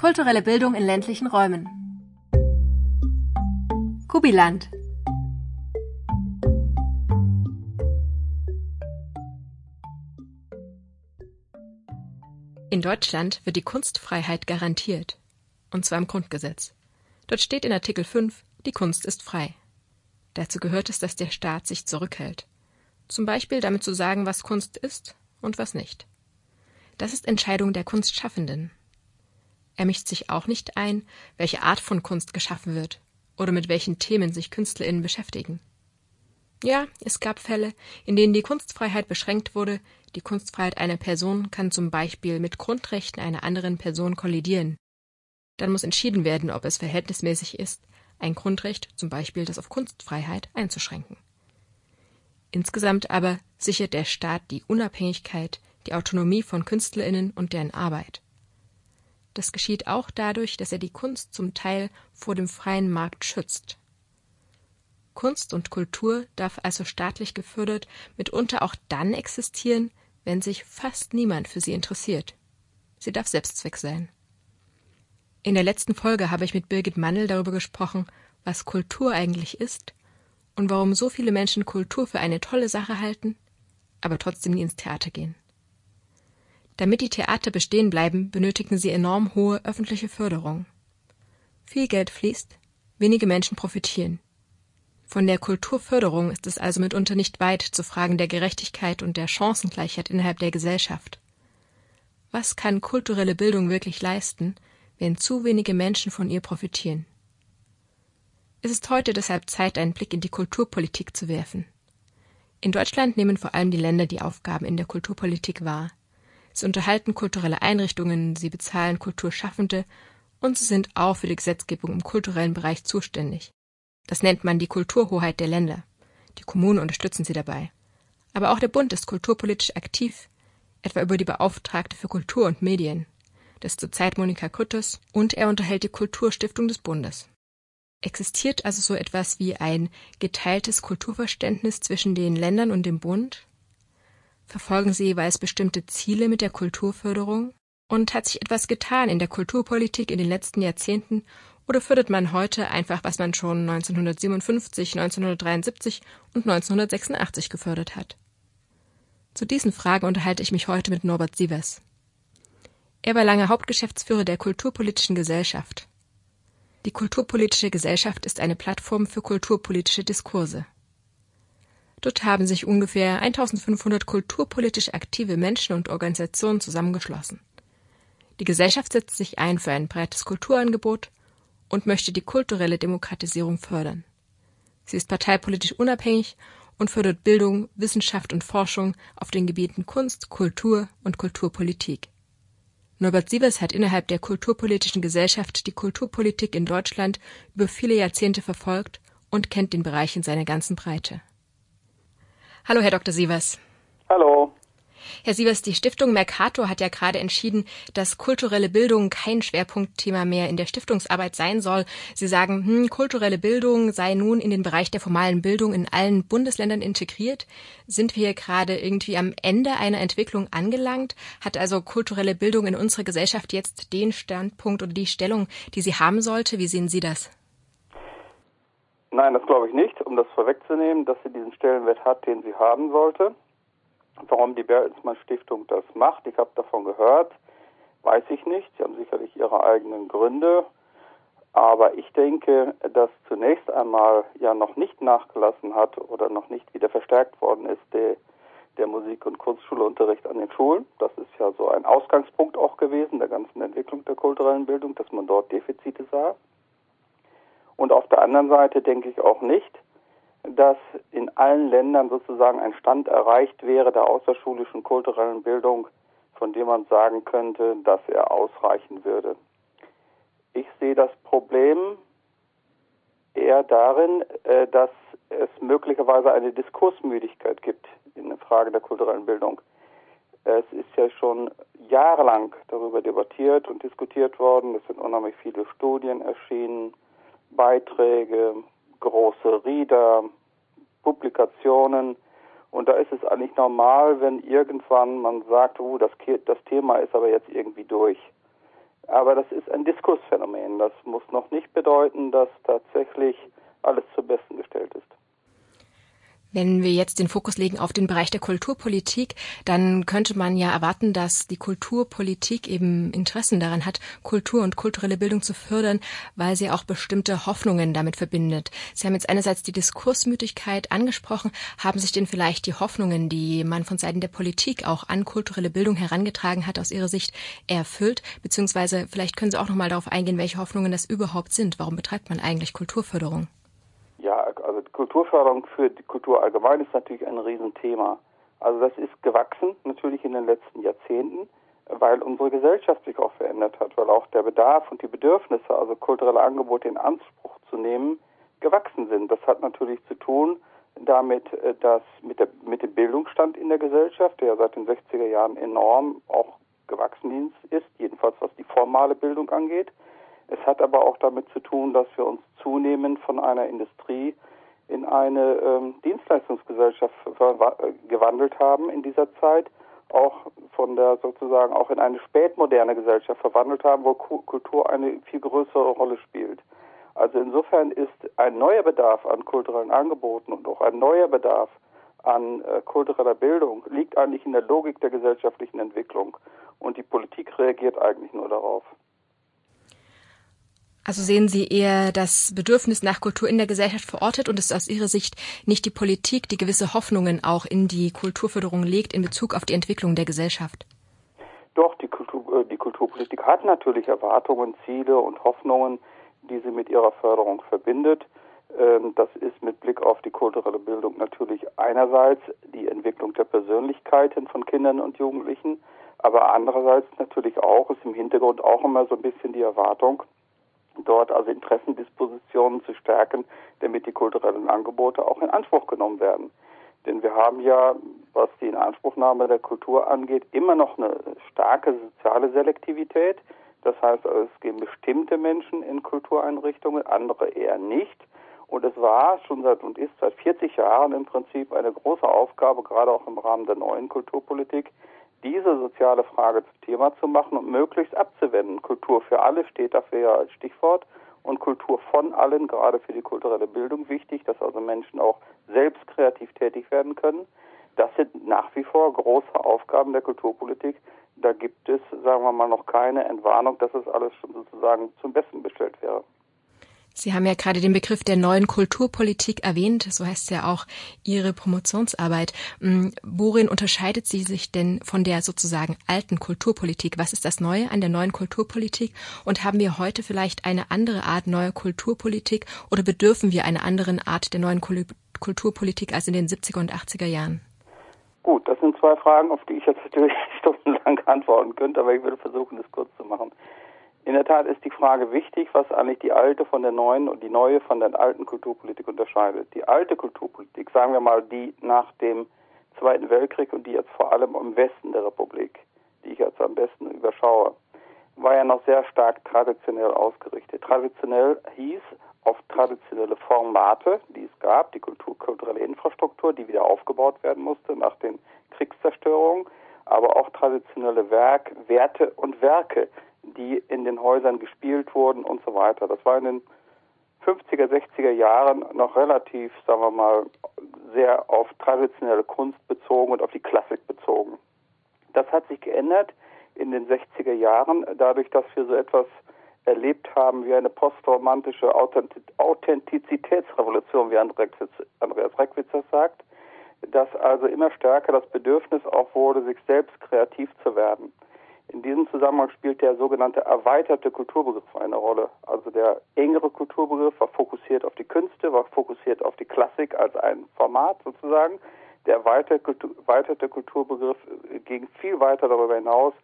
Kulturelle Bildung in ländlichen Räumen. Kubiland. In Deutschland wird die Kunstfreiheit garantiert. Und zwar im Grundgesetz. Dort steht in Artikel 5, die Kunst ist frei. Dazu gehört es, dass der Staat sich zurückhält. Zum Beispiel damit zu sagen, was Kunst ist und was nicht. Das ist Entscheidung der Kunstschaffenden. Er mischt sich auch nicht ein, welche Art von Kunst geschaffen wird oder mit welchen Themen sich KünstlerInnen beschäftigen. Ja, es gab Fälle, in denen die Kunstfreiheit beschränkt wurde. Die Kunstfreiheit einer Person kann zum Beispiel mit Grundrechten einer anderen Person kollidieren. Dann muss entschieden werden, ob es verhältnismäßig ist, ein Grundrecht, zum Beispiel das auf Kunstfreiheit, einzuschränken. Insgesamt aber sichert der Staat die Unabhängigkeit, die Autonomie von KünstlerInnen und deren Arbeit. Das geschieht auch dadurch, dass er die Kunst zum Teil vor dem freien Markt schützt. Kunst und Kultur darf also staatlich gefördert mitunter auch dann existieren, wenn sich fast niemand für sie interessiert. Sie darf Selbstzweck sein. In der letzten Folge habe ich mit Birgit Mannel darüber gesprochen, was Kultur eigentlich ist und warum so viele Menschen Kultur für eine tolle Sache halten, aber trotzdem nie ins Theater gehen. Damit die Theater bestehen bleiben, benötigen sie enorm hohe öffentliche Förderung. Viel Geld fließt, wenige Menschen profitieren. Von der Kulturförderung ist es also mitunter nicht weit zu Fragen der Gerechtigkeit und der Chancengleichheit innerhalb der Gesellschaft. Was kann kulturelle Bildung wirklich leisten, wenn zu wenige Menschen von ihr profitieren? Es ist heute deshalb Zeit, einen Blick in die Kulturpolitik zu werfen. In Deutschland nehmen vor allem die Länder die Aufgaben in der Kulturpolitik wahr. Sie unterhalten kulturelle Einrichtungen, sie bezahlen Kulturschaffende und sie sind auch für die Gesetzgebung im kulturellen Bereich zuständig. Das nennt man die Kulturhoheit der Länder. Die Kommunen unterstützen sie dabei. Aber auch der Bund ist kulturpolitisch aktiv, etwa über die Beauftragte für Kultur und Medien. Das ist zurzeit Monika Kutters und er unterhält die Kulturstiftung des Bundes. Existiert also so etwas wie ein geteiltes Kulturverständnis zwischen den Ländern und dem Bund? Verfolgen sie jeweils bestimmte Ziele mit der Kulturförderung? Und hat sich etwas getan in der Kulturpolitik in den letzten Jahrzehnten oder fördert man heute einfach, was man schon 1957, 1973 und 1986 gefördert hat? Zu diesen Fragen unterhalte ich mich heute mit Norbert Sievers. Er war lange Hauptgeschäftsführer der Kulturpolitischen Gesellschaft. Die Kulturpolitische Gesellschaft ist eine Plattform für kulturpolitische Diskurse. Dort haben sich ungefähr 1500 kulturpolitisch aktive Menschen und Organisationen zusammengeschlossen. Die Gesellschaft setzt sich ein für ein breites Kulturangebot und möchte die kulturelle Demokratisierung fördern. Sie ist parteipolitisch unabhängig und fördert Bildung, Wissenschaft und Forschung auf den Gebieten Kunst, Kultur und Kulturpolitik. Norbert Sievers hat innerhalb der kulturpolitischen Gesellschaft die Kulturpolitik in Deutschland über viele Jahrzehnte verfolgt und kennt den Bereich in seiner ganzen Breite. Hallo, Herr Dr. Sievers. Hallo. Herr Sievers, die Stiftung Mercator hat ja gerade entschieden, dass kulturelle Bildung kein Schwerpunktthema mehr in der Stiftungsarbeit sein soll. Sie sagen, hm, kulturelle Bildung sei nun in den Bereich der formalen Bildung in allen Bundesländern integriert. Sind wir gerade irgendwie am Ende einer Entwicklung angelangt? Hat also kulturelle Bildung in unserer Gesellschaft jetzt den Standpunkt oder die Stellung, die sie haben sollte? Wie sehen Sie das? Nein, das glaube ich nicht, um das vorwegzunehmen, dass sie diesen Stellenwert hat, den sie haben sollte. Warum die Bertelsmann Stiftung das macht, ich habe davon gehört, weiß ich nicht. Sie haben sicherlich ihre eigenen Gründe. Aber ich denke, dass zunächst einmal ja noch nicht nachgelassen hat oder noch nicht wieder verstärkt worden ist der, der Musik- und Kunstschulunterricht an den Schulen. Das ist ja so ein Ausgangspunkt auch gewesen der ganzen Entwicklung der kulturellen Bildung, dass man dort Defizite sah. Und auf der anderen Seite denke ich auch nicht, dass in allen Ländern sozusagen ein Stand erreicht wäre der außerschulischen kulturellen Bildung, von dem man sagen könnte, dass er ausreichen würde. Ich sehe das Problem eher darin, äh, dass es möglicherweise eine Diskursmüdigkeit gibt in der Frage der kulturellen Bildung. Es ist ja schon jahrelang darüber debattiert und diskutiert worden. Es sind unheimlich viele Studien erschienen Beiträge, große Rieder, Publikationen. Und da ist es eigentlich normal, wenn irgendwann man sagt, oh, das, das Thema ist aber jetzt irgendwie durch. Aber das ist ein Diskursphänomen. Das muss noch nicht bedeuten, dass tatsächlich alles zum Besten gestellt ist. Wenn wir jetzt den Fokus legen auf den Bereich der Kulturpolitik, dann könnte man ja erwarten, dass die Kulturpolitik eben Interessen daran hat, Kultur und kulturelle Bildung zu fördern, weil sie auch bestimmte Hoffnungen damit verbindet. Sie haben jetzt einerseits die Diskursmüdigkeit angesprochen. Haben sich denn vielleicht die Hoffnungen, die man von Seiten der Politik auch an kulturelle Bildung herangetragen hat, aus Ihrer Sicht erfüllt? Beziehungsweise vielleicht können Sie auch noch mal darauf eingehen, welche Hoffnungen das überhaupt sind. Warum betreibt man eigentlich Kulturförderung? Also Kulturförderung für die Kultur allgemein ist natürlich ein Riesenthema. Also das ist gewachsen natürlich in den letzten Jahrzehnten, weil unsere Gesellschaft sich auch verändert hat, weil auch der Bedarf und die Bedürfnisse, also kulturelle Angebote in Anspruch zu nehmen, gewachsen sind. Das hat natürlich zu tun damit, äh, dass mit, der, mit dem Bildungsstand in der Gesellschaft, der seit den 60er Jahren enorm auch gewachsen ist, jedenfalls was die formale Bildung angeht, es hat aber auch damit zu tun, dass wir uns zunehmend von einer Industrie in eine ähm, Dienstleistungsgesellschaft gewandelt haben in dieser Zeit, auch von der sozusagen auch in eine spätmoderne Gesellschaft verwandelt haben, wo Kultur eine viel größere Rolle spielt. Also insofern ist ein neuer Bedarf an kulturellen Angeboten und auch ein neuer Bedarf an äh, kultureller Bildung liegt eigentlich in der Logik der gesellschaftlichen Entwicklung und die Politik reagiert eigentlich nur darauf. Also sehen Sie eher das Bedürfnis nach Kultur in der Gesellschaft verortet und ist aus Ihrer Sicht nicht die Politik, die gewisse Hoffnungen auch in die Kulturförderung legt in Bezug auf die Entwicklung der Gesellschaft? Doch, die, Kultur, äh, die Kulturpolitik hat natürlich Erwartungen, Ziele und Hoffnungen, die sie mit ihrer Förderung verbindet. Ähm, das ist mit Blick auf die kulturelle Bildung natürlich einerseits die Entwicklung der Persönlichkeiten von Kindern und Jugendlichen, aber andererseits natürlich auch ist im Hintergrund auch immer so ein bisschen die Erwartung, dort also Interessendispositionen zu stärken, damit die kulturellen Angebote auch in Anspruch genommen werden. Denn wir haben ja, was die Inanspruchnahme der Kultur angeht, immer noch eine starke soziale Selektivität. Das heißt, es gehen bestimmte Menschen in Kultureinrichtungen, andere eher nicht. Und es war schon seit und ist seit 40 Jahren im Prinzip eine große Aufgabe, gerade auch im Rahmen der neuen Kulturpolitik, diese soziale Frage zum Thema zu machen und möglichst abzuwenden. Kultur für alle steht dafür ja als Stichwort und Kultur von allen, gerade für die kulturelle Bildung wichtig, dass also Menschen auch selbst kreativ tätig werden können. Das sind nach wie vor große Aufgaben der Kulturpolitik. Da gibt es, sagen wir mal, noch keine Entwarnung, dass es alles schon sozusagen zum Besten bestellt wäre. Sie haben ja gerade den Begriff der neuen Kulturpolitik erwähnt, so heißt ja auch Ihre Promotionsarbeit. Hm, worin unterscheidet sie sich denn von der sozusagen alten Kulturpolitik? Was ist das Neue an der neuen Kulturpolitik? Und haben wir heute vielleicht eine andere Art neuer Kulturpolitik oder bedürfen wir einer anderen Art der neuen Kulturpolitik als in den 70er und 80er Jahren? Gut, das sind zwei Fragen, auf die ich jetzt natürlich stundenlang antworten könnte, aber ich würde versuchen, das kurz zu machen. In der Tat ist die Frage wichtig, was eigentlich die alte von der neuen und die neue von der alten Kulturpolitik unterscheidet. Die alte Kulturpolitik, sagen wir mal die nach dem Zweiten Weltkrieg und die jetzt vor allem im Westen der Republik, die ich jetzt am besten überschaue, war ja noch sehr stark traditionell ausgerichtet. Traditionell hieß auf traditionelle Formate, die es gab, die Kultur, kulturelle Infrastruktur, die wieder aufgebaut werden musste nach den Kriegszerstörungen, aber auch traditionelle Werk, Werte und Werke, die in den Häusern gespielt wurden und so weiter. Das war in den 50er, 60er Jahren noch relativ, sagen wir mal, sehr auf traditionelle Kunst bezogen und auf die Klassik bezogen. Das hat sich geändert in den 60er Jahren, dadurch, dass wir so etwas erlebt haben wie eine postromantische Authentizitätsrevolution, wie Andreas Reckwitzer sagt, dass also immer stärker das Bedürfnis auch wurde, sich selbst kreativ zu werden. In diesem Zusammenhang spielt der sogenannte erweiterte Kulturbegriff eine Rolle. Also der engere Kulturbegriff war fokussiert auf die Künste, war fokussiert auf die Klassik als ein Format sozusagen. Der erweiterte Kulturbegriff ging viel weiter darüber hinaus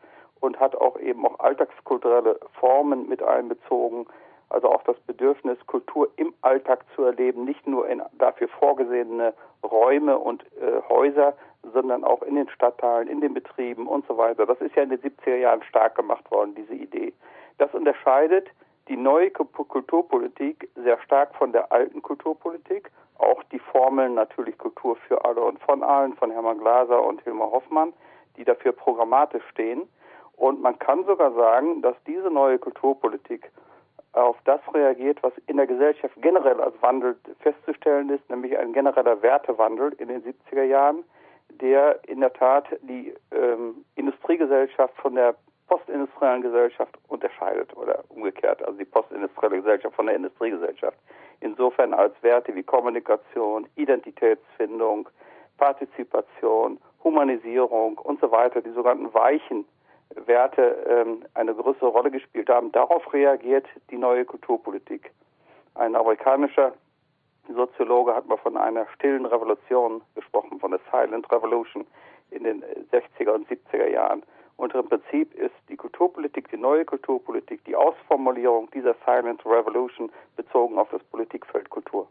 und hat auch eben auch alltagskulturelle Formen mit einbezogen. Also auch das Bedürfnis, Kultur im Alltag zu erleben, nicht nur in dafür vorgesehene Räume und äh, Häuser, sondern auch in den Stadtteilen, in den Betrieben und so weiter. Das ist ja in den 70er Jahren stark gemacht worden, diese Idee. Das unterscheidet die neue Kulturpolitik sehr stark von der alten Kulturpolitik. Auch die Formeln natürlich Kultur für alle und von allen von Hermann Glaser und Hilmar Hoffmann, die dafür programmatisch stehen. Und man kann sogar sagen, dass diese neue Kulturpolitik auf das reagiert, was in der Gesellschaft generell als Wandel festzustellen ist, nämlich ein genereller Wertewandel in den 70er Jahren, der in der Tat die ähm, Industriegesellschaft von der postindustriellen Gesellschaft unterscheidet oder umgekehrt, also die postindustrielle Gesellschaft von der Industriegesellschaft. Insofern als Werte wie Kommunikation, Identitätsfindung, Partizipation, Humanisierung und so weiter, die sogenannten weichen Werte ähm, eine größere Rolle gespielt haben. Darauf reagiert die neue Kulturpolitik. Ein amerikanischer Soziologe hat mal von einer stillen Revolution gesprochen, von der Silent Revolution in den 60er und 70er Jahren. Und im Prinzip ist die Kulturpolitik, die neue Kulturpolitik, die Ausformulierung dieser Silent Revolution bezogen auf das Politikfeld Kultur.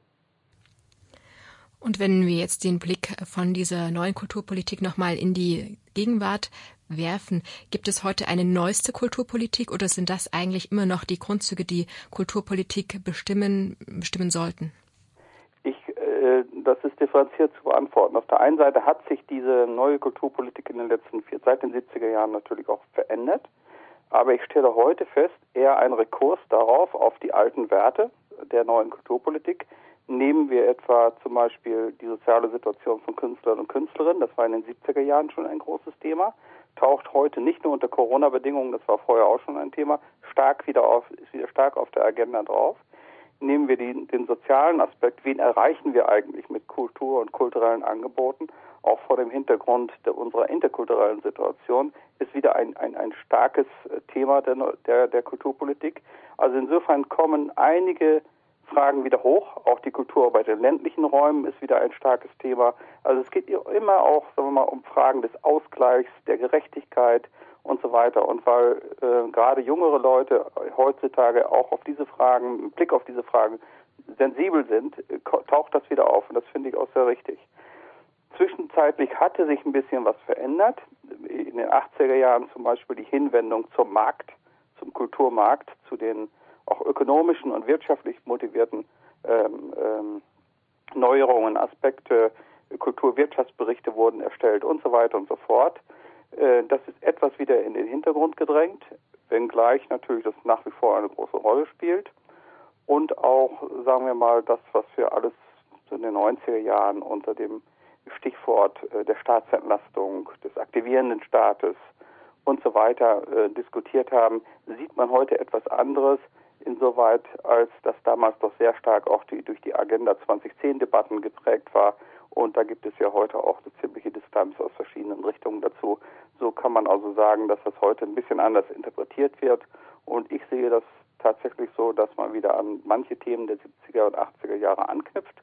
Und wenn wir jetzt den Blick von dieser neuen Kulturpolitik nochmal in die Gegenwart werfen, gibt es heute eine neueste Kulturpolitik oder sind das eigentlich immer noch die Grundzüge, die Kulturpolitik bestimmen, bestimmen sollten? Das ist differenziert zu beantworten. Auf der einen Seite hat sich diese neue Kulturpolitik in den letzten vier, seit den 70er Jahren natürlich auch verändert. Aber ich stelle heute fest, eher ein Rekurs darauf, auf die alten Werte der neuen Kulturpolitik, Nehmen wir etwa zum Beispiel die soziale Situation von Künstlern und Künstlerinnen, das war in den 70er Jahren schon ein großes Thema, taucht heute nicht nur unter Corona-Bedingungen, das war vorher auch schon ein Thema, stark wieder auf, ist wieder stark auf der Agenda drauf. Nehmen wir die, den sozialen Aspekt, wen erreichen wir eigentlich mit Kultur und kulturellen Angeboten, auch vor dem Hintergrund der, unserer interkulturellen Situation, ist wieder ein, ein, ein starkes Thema der, der, der Kulturpolitik. Also insofern kommen einige Fragen wieder hoch. Auch die Kultur bei den ländlichen Räumen ist wieder ein starkes Thema. Also es geht immer auch, sagen wir mal, um Fragen des Ausgleichs, der Gerechtigkeit und so weiter. Und weil äh, gerade jüngere Leute heutzutage auch auf diese Fragen, mit Blick auf diese Fragen sensibel sind, taucht das wieder auf. Und das finde ich auch sehr richtig. Zwischenzeitlich hatte sich ein bisschen was verändert. In den 80er Jahren zum Beispiel die Hinwendung zum Markt, zum Kulturmarkt, zu den auch ökonomischen und wirtschaftlich motivierten ähm, ähm, Neuerungen, Aspekte, Kulturwirtschaftsberichte wurden erstellt und so weiter und so fort. Äh, das ist etwas wieder in den Hintergrund gedrängt, wenngleich natürlich das nach wie vor eine große Rolle spielt. Und auch, sagen wir mal, das, was wir alles in den 90er Jahren unter dem Stichwort äh, der Staatsentlastung, des aktivierenden Staates und so weiter äh, diskutiert haben, sieht man heute etwas anderes insoweit als das damals doch sehr stark auch die, durch die Agenda 2010 Debatten geprägt war. Und da gibt es ja heute auch eine ziemliche Distanz aus verschiedenen Richtungen dazu. So kann man also sagen, dass das heute ein bisschen anders interpretiert wird. Und ich sehe das tatsächlich so, dass man wieder an manche Themen der 70er und 80er Jahre anknüpft.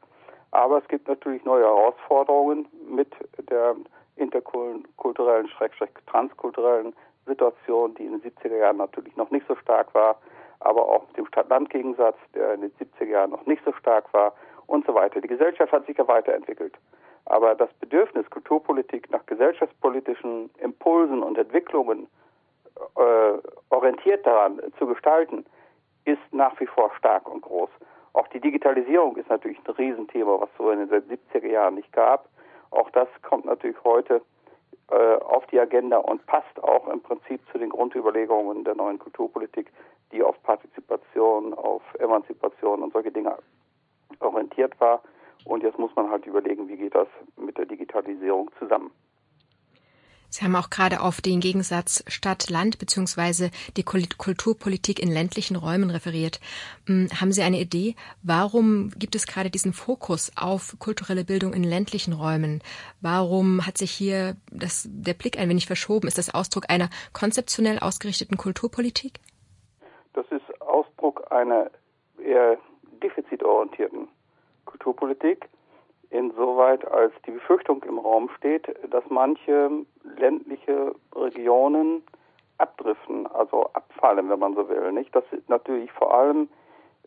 Aber es gibt natürlich neue Herausforderungen mit der interkulturellen, schrägstrich transkulturellen Situation, die in den 70er Jahren natürlich noch nicht so stark war aber auch mit dem Stadt-Land-Gegensatz, der in den 70er Jahren noch nicht so stark war und so weiter. Die Gesellschaft hat sich ja weiterentwickelt. Aber das Bedürfnis, Kulturpolitik nach gesellschaftspolitischen Impulsen und Entwicklungen äh, orientiert daran zu gestalten, ist nach wie vor stark und groß. Auch die Digitalisierung ist natürlich ein Riesenthema, was es so in den 70er Jahren nicht gab. Auch das kommt natürlich heute äh, auf die Agenda und passt auch im Prinzip zu den Grundüberlegungen der neuen Kulturpolitik, die auf Partizipation, auf Emanzipation und solche Dinge orientiert war. Und jetzt muss man halt überlegen, wie geht das mit der Digitalisierung zusammen. Sie haben auch gerade auf den Gegensatz Stadt-Land bzw. die Kulturpolitik in ländlichen Räumen referiert. Hm, haben Sie eine Idee, warum gibt es gerade diesen Fokus auf kulturelle Bildung in ländlichen Räumen? Warum hat sich hier das, der Blick ein wenig verschoben? Ist das Ausdruck einer konzeptionell ausgerichteten Kulturpolitik? Das ist Ausdruck einer eher defizitorientierten Kulturpolitik insoweit als die Befürchtung im Raum steht, dass manche ländliche Regionen abdriften, also abfallen, wenn man so will. Nicht? Das ist natürlich vor allem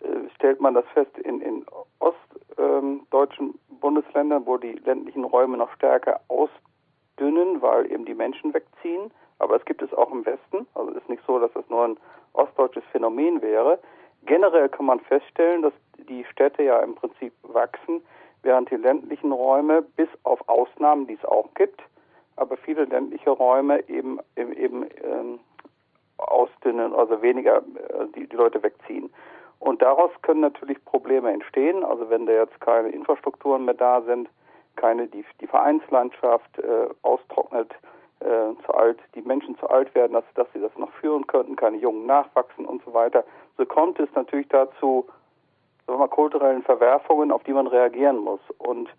äh, stellt man das fest in, in ostdeutschen ähm, Bundesländern, wo die ländlichen Räume noch stärker ausdünnen, weil eben die Menschen wegziehen. Aber es gibt es auch im Westen. Also es ist nicht so, dass das nur ein ostdeutsches Phänomen wäre. Generell kann man feststellen, dass die Städte ja im Prinzip wachsen während die ländlichen Räume bis auf Ausnahmen, die es auch gibt, aber viele ländliche Räume eben, eben, eben ähm, verdünnen, also weniger äh, die, die Leute wegziehen. Und daraus können natürlich Probleme entstehen. Also wenn da jetzt keine Infrastrukturen mehr da sind, keine die, die Vereinslandschaft äh, austrocknet, äh, zu alt, die Menschen zu alt werden, dass, dass sie das noch führen könnten, keine Jungen nachwachsen und so weiter. So kommt es natürlich dazu, sagen wir mal, kulturellen Verwerfungen, auf die man reagieren muss. Und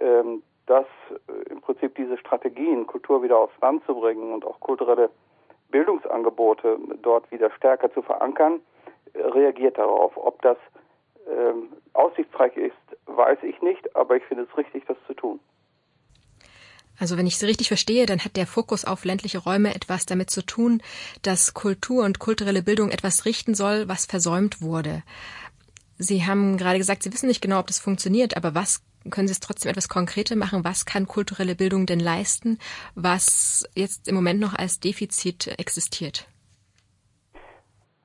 ähm, dass äh, im Prinzip diese Strategien, Kultur wieder aufs Land zu bringen und auch kulturelle Bildungsangebote dort wieder stärker zu verankern, äh, reagiert darauf. Ob das ähm, aussichtsreich ist, weiß ich nicht, aber ich finde es richtig, das zu tun. Also wenn ich Sie richtig verstehe, dann hat der Fokus auf ländliche Räume etwas damit zu tun, dass Kultur und kulturelle Bildung etwas richten soll, was versäumt wurde. Sie haben gerade gesagt, Sie wissen nicht genau, ob das funktioniert, aber was können Sie es trotzdem etwas konkreter machen? Was kann kulturelle Bildung denn leisten, was jetzt im Moment noch als Defizit existiert?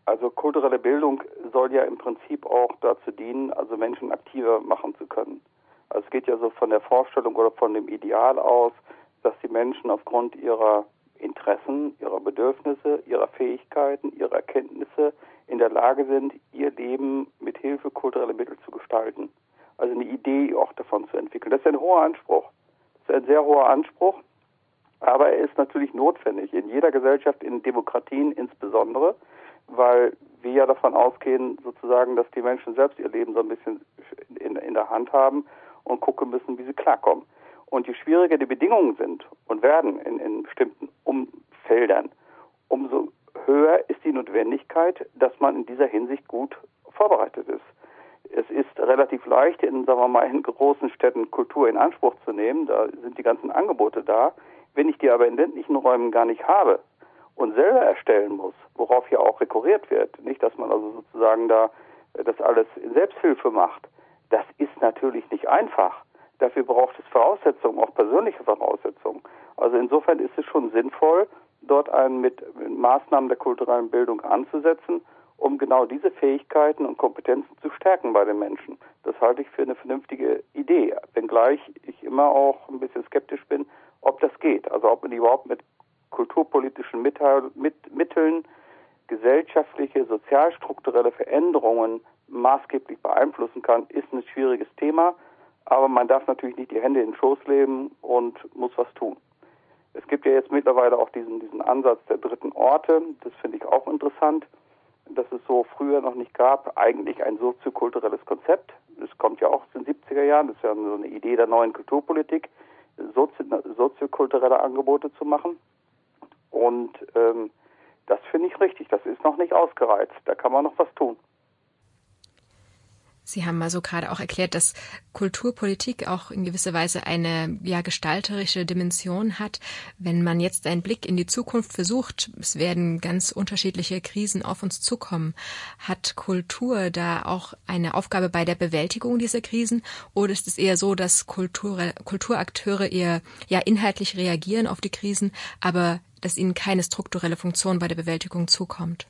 Also kulturelle Bildung soll ja im Prinzip auch dazu dienen, also Menschen aktiver machen zu können. Also es geht ja so von der Vorstellung oder von dem Ideal aus, dass die Menschen aufgrund ihrer Interessen, ihrer Bedürfnisse, ihrer Fähigkeiten, ihrer Erkenntnisse in der Lage sind, ihr Leben mit Hilfe kultureller Mittel zu gestalten. Also eine Idee auch davon zu entwickeln. Das ist ein hoher Anspruch. Das ist ein sehr hoher Anspruch, aber er ist natürlich notwendig in jeder Gesellschaft, in Demokratien insbesondere, weil wir ja davon ausgehen, sozusagen, dass die Menschen selbst ihr Leben so ein bisschen in, in der Hand haben und gucken müssen, wie sie klarkommen. Und je schwieriger die Bedingungen sind und werden in, in bestimmten Umfeldern, umso höher ist die Notwendigkeit, dass man in dieser Hinsicht gut vorbereitet ist. Es ist relativ leicht, in, sagen wir mal, in großen Städten Kultur in Anspruch zu nehmen. Da sind die ganzen Angebote da. Wenn ich die aber in ländlichen Räumen gar nicht habe und selber erstellen muss, worauf ja auch rekurriert wird, nicht, dass man also sozusagen da das alles in Selbsthilfe macht, das ist natürlich nicht einfach. Dafür braucht es Voraussetzungen, auch persönliche Voraussetzungen. Also insofern ist es schon sinnvoll, dort einen mit, Maßnahmen der kulturellen Bildung anzusetzen, um genau diese Fähigkeiten und Kompetenzen zu stärken bei den Menschen. Das halte ich für eine vernünftige Idee, wenngleich ich immer auch ein bisschen skeptisch bin, ob das geht. Also ob man überhaupt mit kulturpolitischen Mitteln gesellschaftliche, sozialstrukturelle Veränderungen maßgeblich beeinflussen kann, ist ein schwieriges Thema. Aber man darf natürlich nicht die Hände in den Schoß leben und muss was tun. Es gibt ja jetzt mittlerweile auch diesen, diesen Ansatz der dritten Orte. Das finde ich auch interessant, dass es so früher noch nicht gab. Eigentlich ein soziokulturelles Konzept. Das kommt ja auch aus den 70er Jahren. Das ist ja so eine Idee der neuen Kulturpolitik, sozi soziokulturelle Angebote zu machen. Und ähm, das finde ich richtig. Das ist noch nicht ausgereizt. Da kann man noch was tun. Sie haben also gerade auch erklärt, dass Kulturpolitik auch in gewisser Weise eine ja gestalterische Dimension hat. Wenn man jetzt einen Blick in die Zukunft versucht, es werden ganz unterschiedliche Krisen auf uns zukommen. Hat Kultur da auch eine Aufgabe bei der Bewältigung dieser Krisen oder ist es eher so, dass Kultur, Kulturakteure eher ja inhaltlich reagieren auf die Krisen, aber dass ihnen keine strukturelle Funktion bei der Bewältigung zukommt?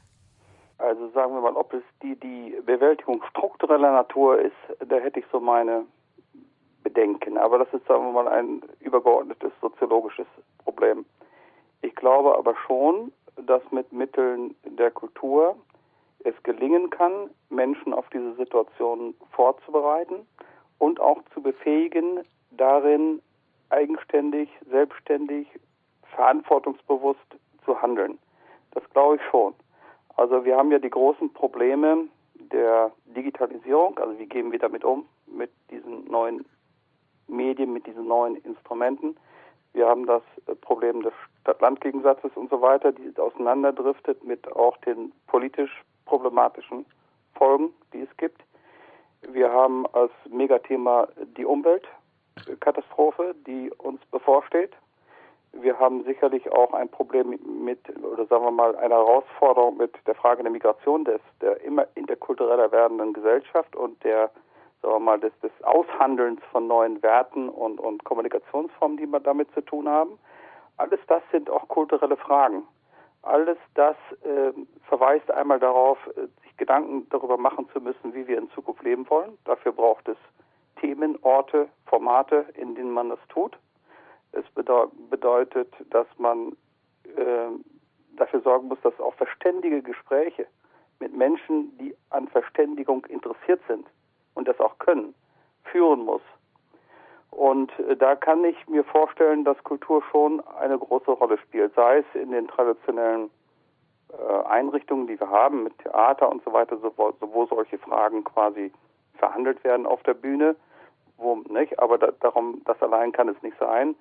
Also sagen wir mal, ob es die, die Bewältigung struktureller Natur ist, da hätte ich so meine Bedenken. Aber das ist, sagen wir mal, ein übergeordnetes soziologisches Problem. Ich glaube aber schon, dass mit Mitteln der Kultur es gelingen kann, Menschen auf diese Situation vorzubereiten und auch zu befähigen, darin eigenständig, selbstständig, verantwortungsbewusst zu handeln. Das glaube ich schon. Also wir haben ja die großen Probleme der Digitalisierung, also wie gehen wir damit um, mit diesen neuen Medien, mit diesen neuen Instrumenten. Wir haben das Problem des Stadt-Land-Gegensatzes und so weiter, die auseinanderdriftet mit auch den politisch problematischen Folgen, die es gibt. Wir haben als Megathema die Umweltkatastrophe, die uns bevorsteht. Wir haben sicherlich auch ein Problem mit, oder sagen wir mal, eine Herausforderung mit der Frage der Migration des, der immer interkultureller werdenden Gesellschaft und der, sagen wir mal, des, des Aushandelns von neuen Werten und, und Kommunikationsformen, die wir damit zu tun haben. Alles das sind auch kulturelle Fragen. Alles das äh, verweist einmal darauf, äh, sich Gedanken darüber machen zu müssen, wie wir in Zukunft leben wollen. Dafür braucht es Themen, Orte, Formate, in denen man das tut. Es bedeutet, dass man äh, dafür sorgen muss, dass auch verständige Gespräche mit Menschen, die an Verständigung interessiert sind und das auch können, führen muss. Und äh, da kann ich mir vorstellen, dass Kultur schon eine große Rolle spielt, sei es in den traditionellen äh, Einrichtungen, die wir haben, mit Theater und so weiter, wo solche Fragen quasi verhandelt werden auf der Bühne, wo nicht, aber da, darum, das allein kann es nicht sein.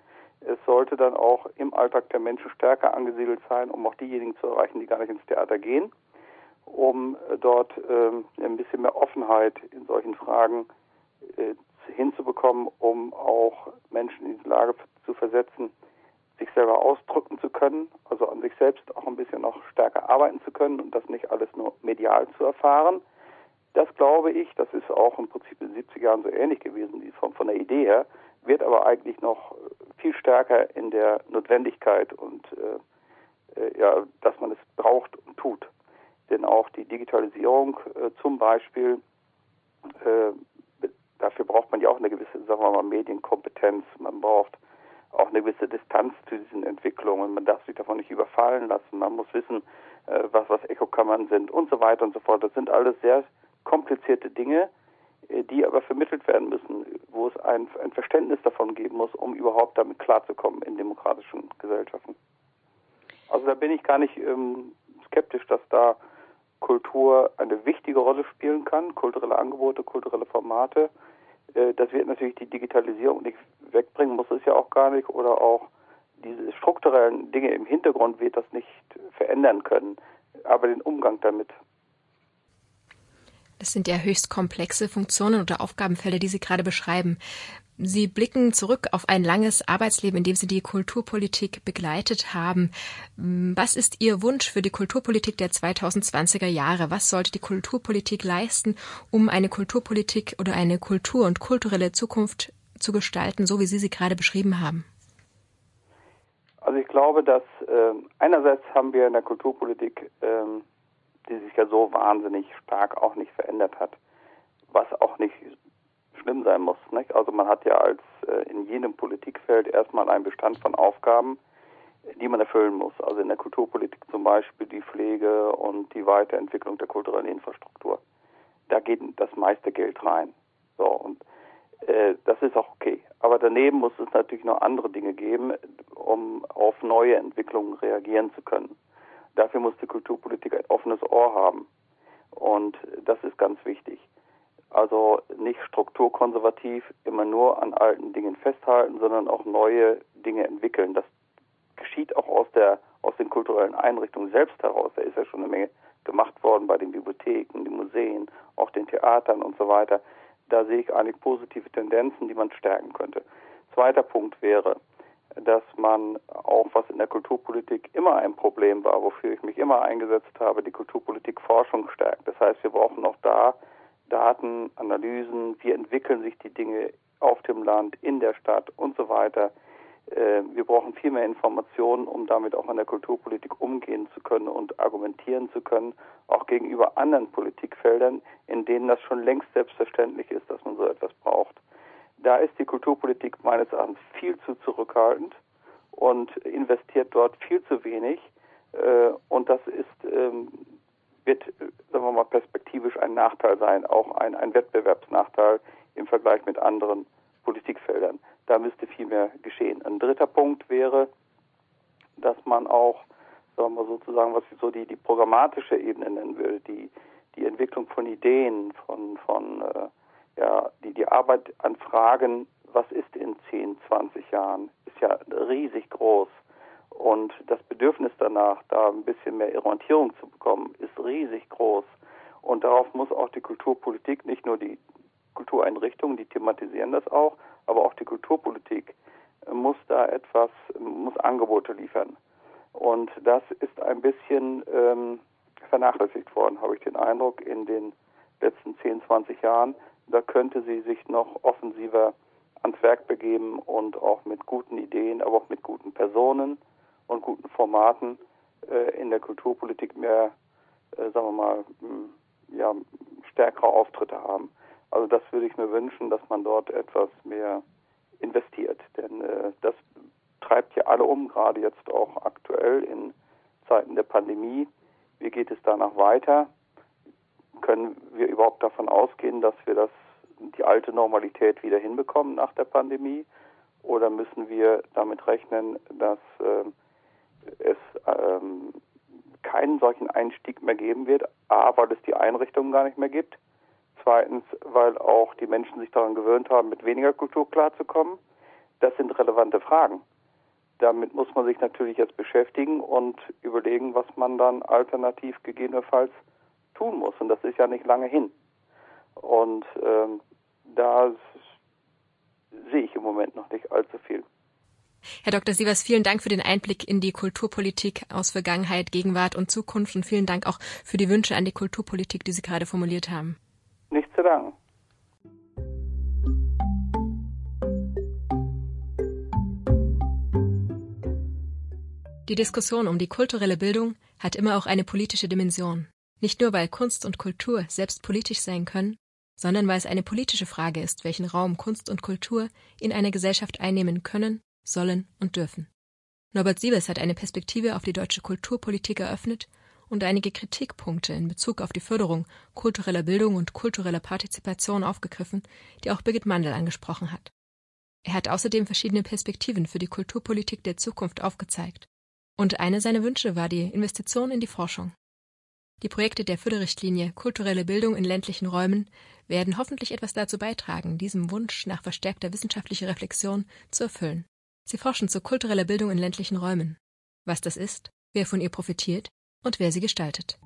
Es sollte dann auch im Alltag der Menschen stärker angesiedelt sein, um auch diejenigen zu erreichen, die gar nicht ins Theater gehen, um äh, dort äh, ein bisschen mehr Offenheit in solchen Fragen äh, hinzubekommen, um auch Menschen in die Lage zu versetzen, sich selber ausdrücken zu können, also an sich selbst auch ein bisschen noch stärker arbeiten zu können und das nicht alles nur medial zu erfahren. Das glaube ich, das ist auch im Prinzip in den 70er Jahren so ähnlich gewesen, von, von der Idee her, wird aber eigentlich noch viel stärker in der Notwendigkeit und äh, äh, ja, dass man es braucht und tut. Denn auch die Digitalisierung äh, zum Beispiel äh, dafür braucht man ja auch eine gewisse, sagen wir mal, Medienkompetenz. Man braucht auch eine gewisse Distanz zu diesen Entwicklungen. Man darf sich davon nicht überfallen lassen. Man muss wissen, äh, was, was Echokammern sind und so weiter und so fort. Das sind alles sehr komplizierte Dinge, die aber vermittelt werden müssen, wo es ein, ein Verständnis davon geben muss, um überhaupt damit klarzukommen in demokratischen Gesellschaften. Also da bin ich gar nicht ähm, skeptisch, dass da Kultur eine wichtige Rolle spielen kann, kulturelle Angebote, kulturelle Formate. Äh, das wird natürlich die Digitalisierung nicht wegbringen, muss es ja auch gar nicht, oder auch diese strukturellen Dinge im Hintergrund wird das nicht verändern können, aber den Umgang damit. Das sind ja höchst komplexe Funktionen oder Aufgabenfelder, die Sie gerade beschreiben. Sie blicken zurück auf ein langes Arbeitsleben, in dem Sie die Kulturpolitik begleitet haben. Was ist Ihr Wunsch für die Kulturpolitik der 2020er Jahre? Was sollte die Kulturpolitik leisten, um eine Kulturpolitik oder eine Kultur- und kulturelle Zukunft zu gestalten, so wie Sie sie gerade beschrieben haben? Also ich glaube, dass äh, einerseits haben wir in der Kulturpolitik, äh, die sich ja so wahnsinnig stark auch nicht verändert hat, was auch nicht schlimm sein muss. Nicht? Also man hat ja als äh, in jedem Politikfeld erstmal einen Bestand von Aufgaben, die man erfüllen muss. Also in der Kulturpolitik zum Beispiel die Pflege und die Weiterentwicklung der kulturellen Infrastruktur. Da geht das meiste Geld rein. So und äh, das ist auch okay. Aber daneben muss es natürlich noch andere Dinge geben, um auf neue Entwicklungen reagieren zu können. Dafür muss die Kulturpolitik ein offenes Ohr haben. Und das ist ganz wichtig. Also nicht strukturkonservativ immer nur an alten Dingen festhalten, sondern auch neue Dinge entwickeln. Das geschieht auch aus der aus den kulturellen Einrichtungen selbst heraus. Da ist ja schon eine Menge gemacht worden bei den Bibliotheken, den Museen, auch den Theatern und so weiter. Da sehe ich eigentlich positive Tendenzen, die man stärken könnte. Zweiter Punkt wäre, dass man auch, was in der Kulturpolitik immer ein Problem war, wofür ich mich immer eingesetzt habe, die Kulturpolitik Forschung stärkt. Das heißt, wir brauchen auch da Daten, Analysen, wie entwickeln sich die Dinge auf dem Land, in der Stadt und so weiter. Äh, wir brauchen viel mehr Informationen, um damit auch in der Kulturpolitik umgehen zu können und argumentieren zu können, auch gegenüber anderen Politikfeldern, in denen das schon längst selbstverständlich ist, dass man so etwas braucht. Da ist die Kulturpolitik meines Erachtens viel zu zurückhaltend und investiert dort viel zu wenig. Äh, und das ist ähm, wird, sagen wir mal, perspektivisch ein Nachteil sein, auch ein, ein Wettbewerbsnachteil im Vergleich mit anderen Politikfeldern. Da müsste viel mehr geschehen. Ein dritter Punkt wäre, dass man auch, sagen wir sozusagen, was ich so die, die programmatische Ebene nennen will, die, die Entwicklung von Ideen, von, von äh, ja, die, die Arbeit an Fragen, was ist in 10, 20 Jahren, ist ja riesig groß. Und das Bedürfnis danach, da ein bisschen mehr Orientierung zu bekommen, ist riesig groß. Und darauf muss auch die Kulturpolitik, nicht nur die Kultureinrichtungen, die thematisieren das auch, aber auch die Kulturpolitik muss da etwas, muss Angebote liefern. Und das ist ein bisschen ähm, vernachlässigt worden, habe ich den Eindruck, in den letzten 10, 20 Jahren. Da könnte sie sich noch offensiver ans Werk begeben und auch mit guten Ideen, aber auch mit guten Personen und guten Formaten äh, in der Kulturpolitik mehr, äh, sagen wir mal, mh, ja, stärkere Auftritte haben. Also das würde ich mir wünschen, dass man dort etwas mehr investiert, denn äh, das treibt ja alle um, gerade jetzt auch aktuell in Zeiten der Pandemie. Wie geht es danach weiter? Können wir überhaupt davon ausgehen, dass wir das, die alte Normalität wieder hinbekommen nach der Pandemie? Oder müssen wir damit rechnen, dass äh, es ähm, keinen solchen Einstieg mehr geben wird? A, weil es die Einrichtungen gar nicht mehr gibt. Zweitens, weil auch die Menschen sich daran gewöhnt haben, mit weniger Kultur klarzukommen. Das sind relevante Fragen. Damit muss man sich natürlich jetzt beschäftigen und überlegen, was man dann alternativ gegebenenfalls tun muss. Und das ist ja nicht lange hin. Und ähm, da sehe ich im Moment noch nicht allzu viel. Herr Dr. Sievers, vielen Dank für den Einblick in die Kulturpolitik aus Vergangenheit, Gegenwart und Zukunft und vielen Dank auch für die Wünsche an die Kulturpolitik, die Sie gerade formuliert haben. Nichts zu danken. Die Diskussion um die kulturelle Bildung hat immer auch eine politische Dimension. Nicht nur, weil Kunst und Kultur selbst politisch sein können, sondern weil es eine politische Frage ist, welchen Raum Kunst und Kultur in einer Gesellschaft einnehmen können, sollen und dürfen. Norbert Siebes hat eine Perspektive auf die deutsche Kulturpolitik eröffnet und einige Kritikpunkte in Bezug auf die Förderung kultureller Bildung und kultureller Partizipation aufgegriffen, die auch Birgit Mandel angesprochen hat. Er hat außerdem verschiedene Perspektiven für die Kulturpolitik der Zukunft aufgezeigt. Und eine seiner Wünsche war die Investition in die Forschung. Die Projekte der Förderrichtlinie Kulturelle Bildung in ländlichen Räumen werden hoffentlich etwas dazu beitragen, diesem Wunsch nach verstärkter wissenschaftlicher Reflexion zu erfüllen. Sie forschen zu kultureller Bildung in ländlichen Räumen. Was das ist, wer von ihr profitiert und wer sie gestaltet.